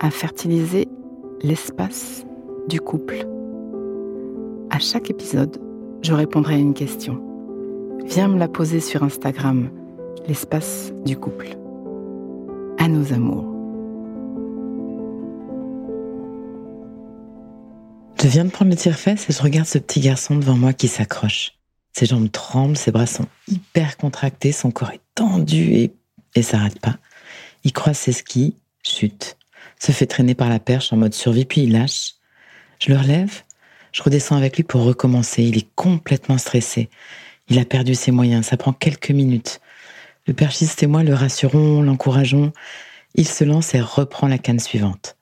à fertiliser l'espace du couple. À chaque épisode, je répondrai à une question. Viens me la poser sur Instagram, l'espace du couple. À nos amours. Je viens de prendre le tire-fesse et je regarde ce petit garçon devant moi qui s'accroche. Ses jambes tremblent, ses bras sont hyper contractés, son corps est tendu et, et s'arrête pas. Il croise ses skis, chute, se fait traîner par la perche en mode survie, puis il lâche. Je le relève, je redescends avec lui pour recommencer. Il est complètement stressé. Il a perdu ses moyens, ça prend quelques minutes. Le perchiste et moi le rassurons, l'encourageons. Il se lance et reprend la canne suivante.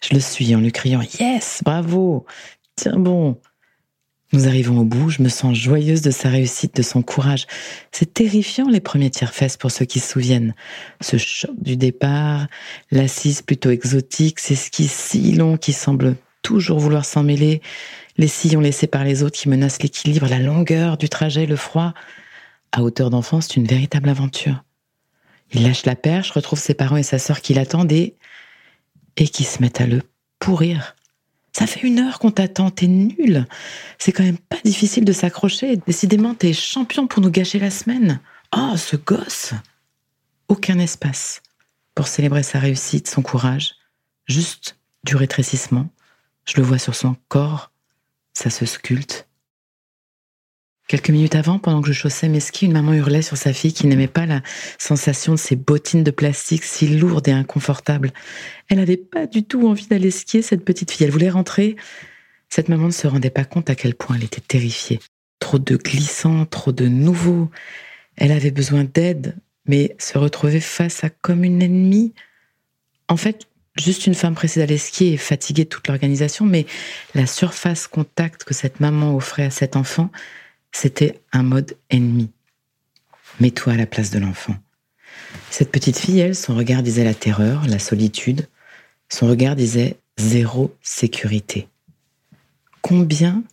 Je le suis en lui criant Yes, bravo, tiens bon. Nous arrivons au bout, je me sens joyeuse de sa réussite, de son courage. C'est terrifiant les premiers tiers-fesses pour ceux qui se souviennent. Ce choc du départ, l'assise plutôt exotique, ces skis si longs qui semblent toujours vouloir s'en mêler, les sillons laissés par les autres qui menacent l'équilibre, la longueur du trajet, le froid. À hauteur d'enfant, c'est une véritable aventure. Il lâche la perche, retrouve ses parents et sa sœur qui l'attendent et, et qui se mettent à le pourrir. Ça fait une heure qu'on t'attend, t'es nul. C'est quand même pas difficile de s'accrocher. Décidément, t'es champion pour nous gâcher la semaine. Oh, ce gosse Aucun espace pour célébrer sa réussite, son courage. Juste du rétrécissement. Je le vois sur son corps. Ça se sculpte. Quelques minutes avant, pendant que je chaussais mes skis, une maman hurlait sur sa fille qui n'aimait pas la sensation de ses bottines de plastique si lourdes et inconfortables. Elle n'avait pas du tout envie d'aller skier, cette petite fille. Elle voulait rentrer. Cette maman ne se rendait pas compte à quel point elle était terrifiée. Trop de glissants, trop de nouveaux. Elle avait besoin d'aide, mais se retrouver face à comme une ennemie. En fait, juste une femme pressée d'aller skier et fatiguée de toute l'organisation, mais la surface contact que cette maman offrait à cet enfant, c'était un mode ennemi. Mets-toi à la place de l'enfant. Cette petite fille, elle, son regard disait la terreur, la solitude. Son regard disait zéro sécurité. Combien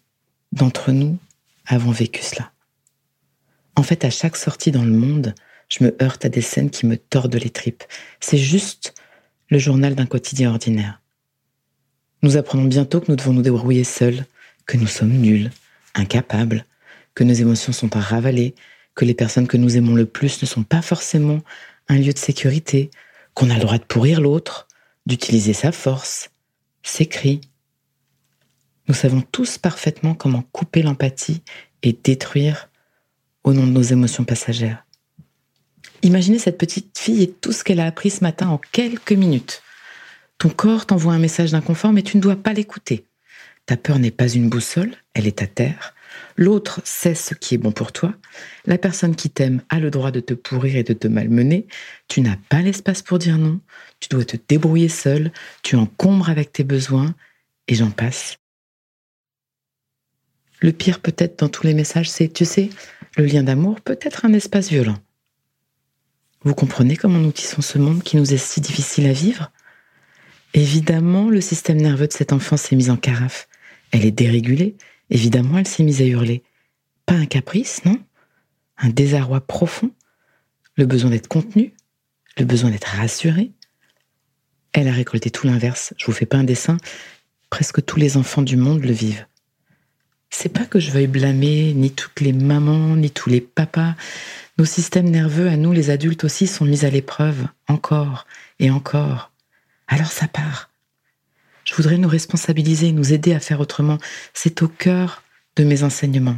d'entre nous avons vécu cela? En fait, à chaque sortie dans le monde, je me heurte à des scènes qui me tordent les tripes. C'est juste le journal d'un quotidien ordinaire. Nous apprenons bientôt que nous devons nous débrouiller seuls, que nous sommes nuls, incapables, que nos émotions sont à ravaler, que les personnes que nous aimons le plus ne sont pas forcément un lieu de sécurité, qu'on a le droit de pourrir l'autre, d'utiliser sa force, ses cris. Nous savons tous parfaitement comment couper l'empathie et détruire au nom de nos émotions passagères. Imaginez cette petite fille et tout ce qu'elle a appris ce matin en quelques minutes. Ton corps t'envoie un message d'inconfort, mais tu ne dois pas l'écouter. Ta peur n'est pas une boussole, elle est à terre. L'autre sait ce qui est bon pour toi. La personne qui t'aime a le droit de te pourrir et de te malmener. Tu n'as pas l'espace pour dire non. Tu dois te débrouiller seul. Tu encombres avec tes besoins. Et j'en passe. Le pire peut-être dans tous les messages, c'est, tu sais, le lien d'amour peut être un espace violent. Vous comprenez comment nous tissons ce monde qui nous est si difficile à vivre? Évidemment, le système nerveux de cet enfant s'est mis en carafe. Elle est dérégulée, Évidemment, elle s'est mise à hurler. Pas un caprice, non? Un désarroi profond Le besoin d'être contenue Le besoin d'être rassurée Elle a récolté tout l'inverse. Je vous fais pas un dessin. Presque tous les enfants du monde le vivent. C'est pas que je veuille blâmer ni toutes les mamans, ni tous les papas. Nos systèmes nerveux, à nous les adultes aussi, sont mis à l'épreuve, encore et encore. Alors ça part. Je voudrais nous responsabiliser, nous aider à faire autrement. C'est au cœur de mes enseignements,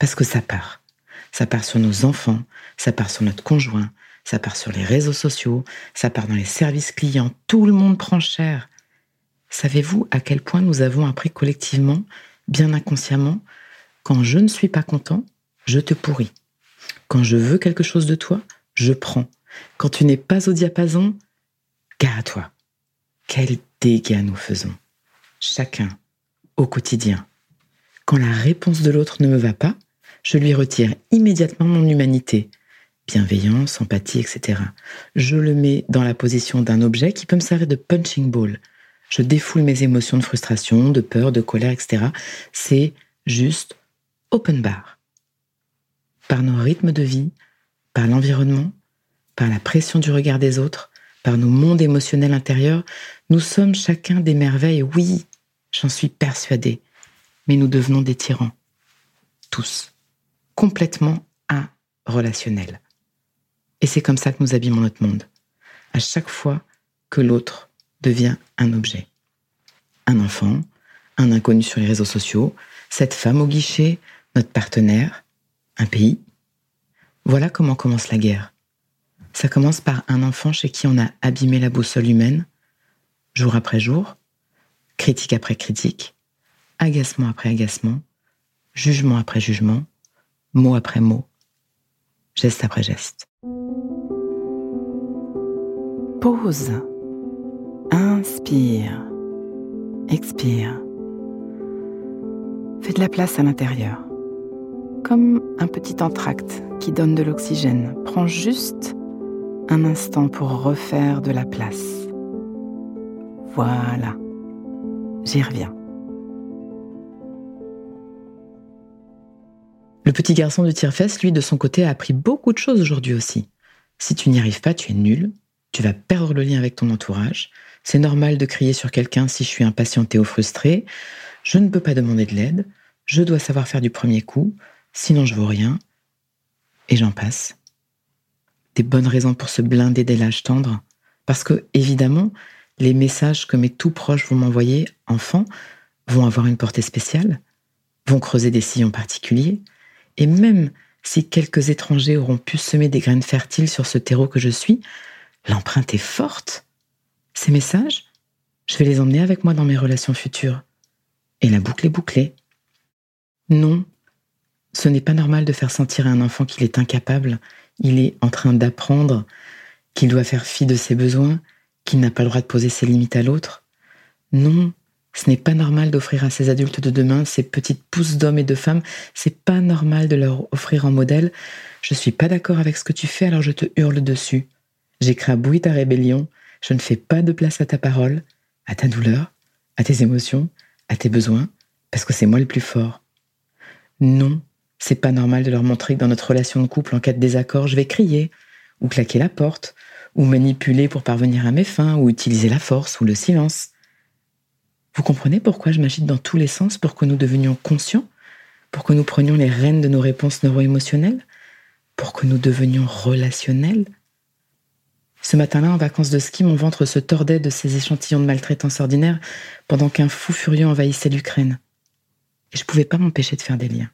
parce que ça part. Ça part sur nos enfants, ça part sur notre conjoint, ça part sur les réseaux sociaux, ça part dans les services clients, tout le monde prend cher. Savez-vous à quel point nous avons appris collectivement, bien inconsciemment, quand je ne suis pas content, je te pourris. Quand je veux quelque chose de toi, je prends. Quand tu n'es pas au diapason, gare à toi. Quel dégât nous faisons, chacun, au quotidien. Quand la réponse de l'autre ne me va pas, je lui retire immédiatement mon humanité, bienveillance, empathie, etc. Je le mets dans la position d'un objet qui peut me servir de punching ball. Je défoule mes émotions de frustration, de peur, de colère, etc. C'est juste open bar. Par nos rythmes de vie, par l'environnement, par la pression du regard des autres, par nos mondes émotionnels intérieurs, nous sommes chacun des merveilles, oui, j'en suis persuadée, mais nous devenons des tyrans. Tous. Complètement relationnels. Et c'est comme ça que nous abîmons notre monde. À chaque fois que l'autre devient un objet. Un enfant, un inconnu sur les réseaux sociaux, cette femme au guichet, notre partenaire, un pays. Voilà comment commence la guerre. Ça commence par un enfant chez qui on a abîmé la boussole humaine, jour après jour, critique après critique, agacement après agacement, jugement après jugement, mot après mot, geste après geste. Pause. Inspire. Expire. Fais de la place à l'intérieur. Comme un petit entracte qui donne de l'oxygène. Prends juste un instant pour refaire de la place. Voilà. J'y reviens. Le petit garçon de tire-fesse, lui, de son côté, a appris beaucoup de choses aujourd'hui aussi. Si tu n'y arrives pas, tu es nul, tu vas perdre le lien avec ton entourage, c'est normal de crier sur quelqu'un si je suis impatienté ou frustré, je ne peux pas demander de l'aide, je dois savoir faire du premier coup, sinon je vaux rien, et j'en passe. Des bonnes raisons pour se blinder des lâches tendres, parce que, évidemment, les messages que mes tout proches vont m'envoyer, enfants, vont avoir une portée spéciale, vont creuser des sillons particuliers, et même si quelques étrangers auront pu semer des graines fertiles sur ce terreau que je suis, l'empreinte est forte. Ces messages, je vais les emmener avec moi dans mes relations futures. Et la boucle est bouclée. Non, ce n'est pas normal de faire sentir à un enfant qu'il est incapable, il est en train d'apprendre, qu'il doit faire fi de ses besoins, qu'il n'a pas le droit de poser ses limites à l'autre. Non, ce n'est pas normal d'offrir à ces adultes de demain ces petites pousses d'hommes et de femmes. C'est pas normal de leur offrir en modèle. Je suis pas d'accord avec ce que tu fais, alors je te hurle dessus. J'écrabouille ta rébellion. Je ne fais pas de place à ta parole, à ta douleur, à tes émotions, à tes besoins, parce que c'est moi le plus fort. Non, c'est pas normal de leur montrer que dans notre relation de couple, en cas de désaccord, je vais crier, ou claquer la porte, ou manipuler pour parvenir à mes fins, ou utiliser la force ou le silence. Vous comprenez pourquoi je m'agite dans tous les sens pour que nous devenions conscients, pour que nous prenions les rênes de nos réponses neuro-émotionnelles, pour que nous devenions relationnels? Ce matin-là, en vacances de ski, mon ventre se tordait de ces échantillons de maltraitance ordinaire pendant qu'un fou furieux envahissait l'Ukraine. Et je pouvais pas m'empêcher de faire des liens.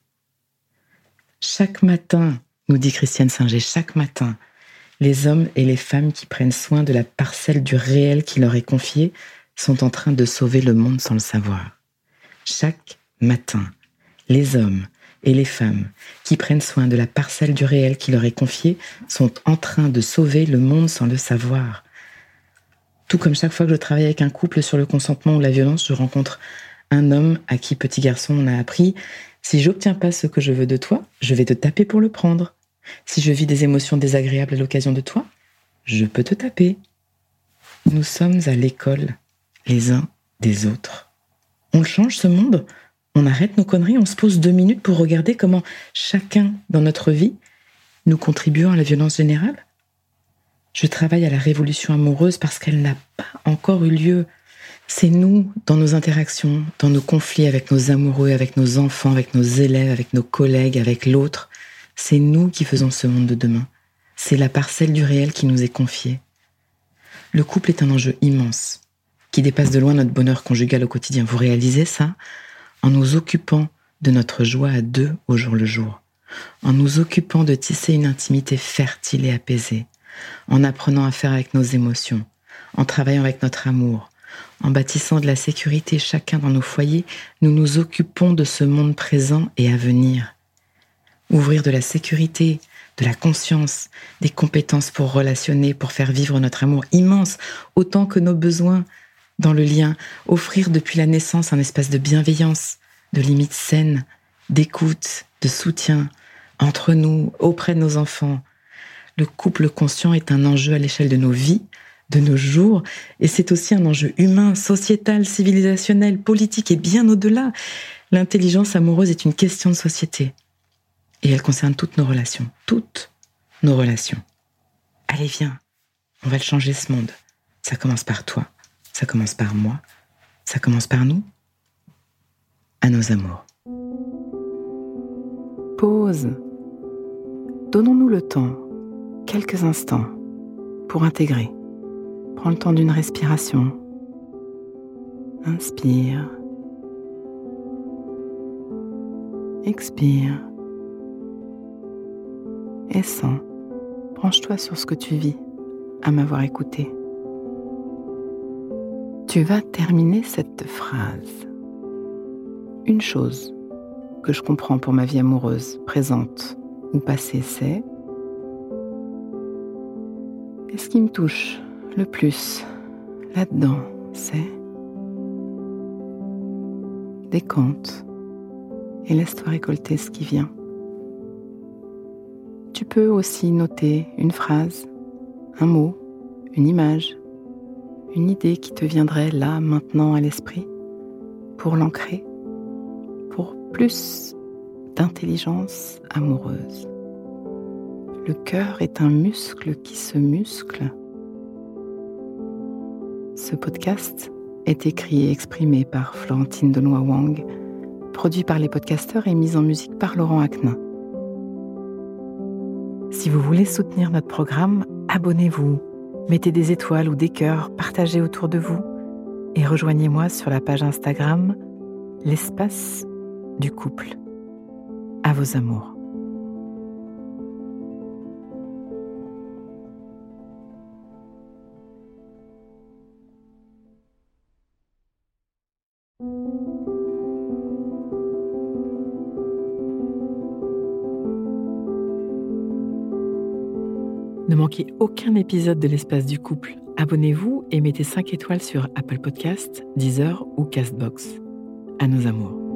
Chaque matin, nous dit Christiane Singer, chaque matin, les hommes et les femmes qui prennent soin de la parcelle du réel qui leur est confiée sont en train de sauver le monde sans le savoir. Chaque matin, les hommes et les femmes qui prennent soin de la parcelle du réel qui leur est confiée sont en train de sauver le monde sans le savoir. Tout comme chaque fois que je travaille avec un couple sur le consentement ou la violence, je rencontre un homme à qui petit garçon on a appris si j'obtiens pas ce que je veux de toi, je vais te taper pour le prendre. Si je vis des émotions désagréables à l'occasion de toi, je peux te taper. Nous sommes à l'école les uns des autres. On change ce monde On arrête nos conneries On se pose deux minutes pour regarder comment chacun dans notre vie nous contribuons à la violence générale Je travaille à la révolution amoureuse parce qu'elle n'a pas encore eu lieu. C'est nous, dans nos interactions, dans nos conflits avec nos amoureux, avec nos enfants, avec nos élèves, avec nos collègues, avec l'autre. C'est nous qui faisons ce monde de demain. C'est la parcelle du réel qui nous est confiée. Le couple est un enjeu immense qui dépasse de loin notre bonheur conjugal au quotidien. Vous réalisez ça? En nous occupant de notre joie à deux au jour le jour, en nous occupant de tisser une intimité fertile et apaisée, en apprenant à faire avec nos émotions, en travaillant avec notre amour, en bâtissant de la sécurité chacun dans nos foyers, nous nous occupons de ce monde présent et à venir. Ouvrir de la sécurité, de la conscience, des compétences pour relationner, pour faire vivre notre amour immense, autant que nos besoins dans le lien, offrir depuis la naissance un espace de bienveillance, de limites saines, d'écoute, de soutien, entre nous, auprès de nos enfants. Le couple conscient est un enjeu à l'échelle de nos vies, de nos jours, et c'est aussi un enjeu humain, sociétal, civilisationnel, politique et bien au-delà. L'intelligence amoureuse est une question de société, et elle concerne toutes nos relations, toutes nos relations. Allez, viens, on va le changer ce monde. Ça commence par toi, ça commence par moi, ça commence par nous, à nos amours. Pause. Donnons-nous le temps, quelques instants, pour intégrer. Prends le temps d'une respiration. Inspire. Expire. Et sens. Branche-toi sur ce que tu vis à m'avoir écouté. Tu vas terminer cette phrase. Une chose que je comprends pour ma vie amoureuse, présente ou passée, c'est et ce qui me touche? Le plus là-dedans, c'est décompte et laisse-toi récolter ce qui vient. Tu peux aussi noter une phrase, un mot, une image, une idée qui te viendrait là, maintenant à l'esprit, pour l'ancrer, pour plus d'intelligence amoureuse. Le cœur est un muscle qui se muscle ce podcast est écrit et exprimé par Florentine Denois Wang, produit par les podcasteurs et mis en musique par Laurent Aknin. Si vous voulez soutenir notre programme, abonnez-vous, mettez des étoiles ou des cœurs, partagez autour de vous et rejoignez-moi sur la page Instagram L'espace du couple. À vos amours. Ne manquez aucun épisode de l'espace du couple. Abonnez-vous et mettez 5 étoiles sur Apple Podcasts, Deezer ou Castbox. À nos amours.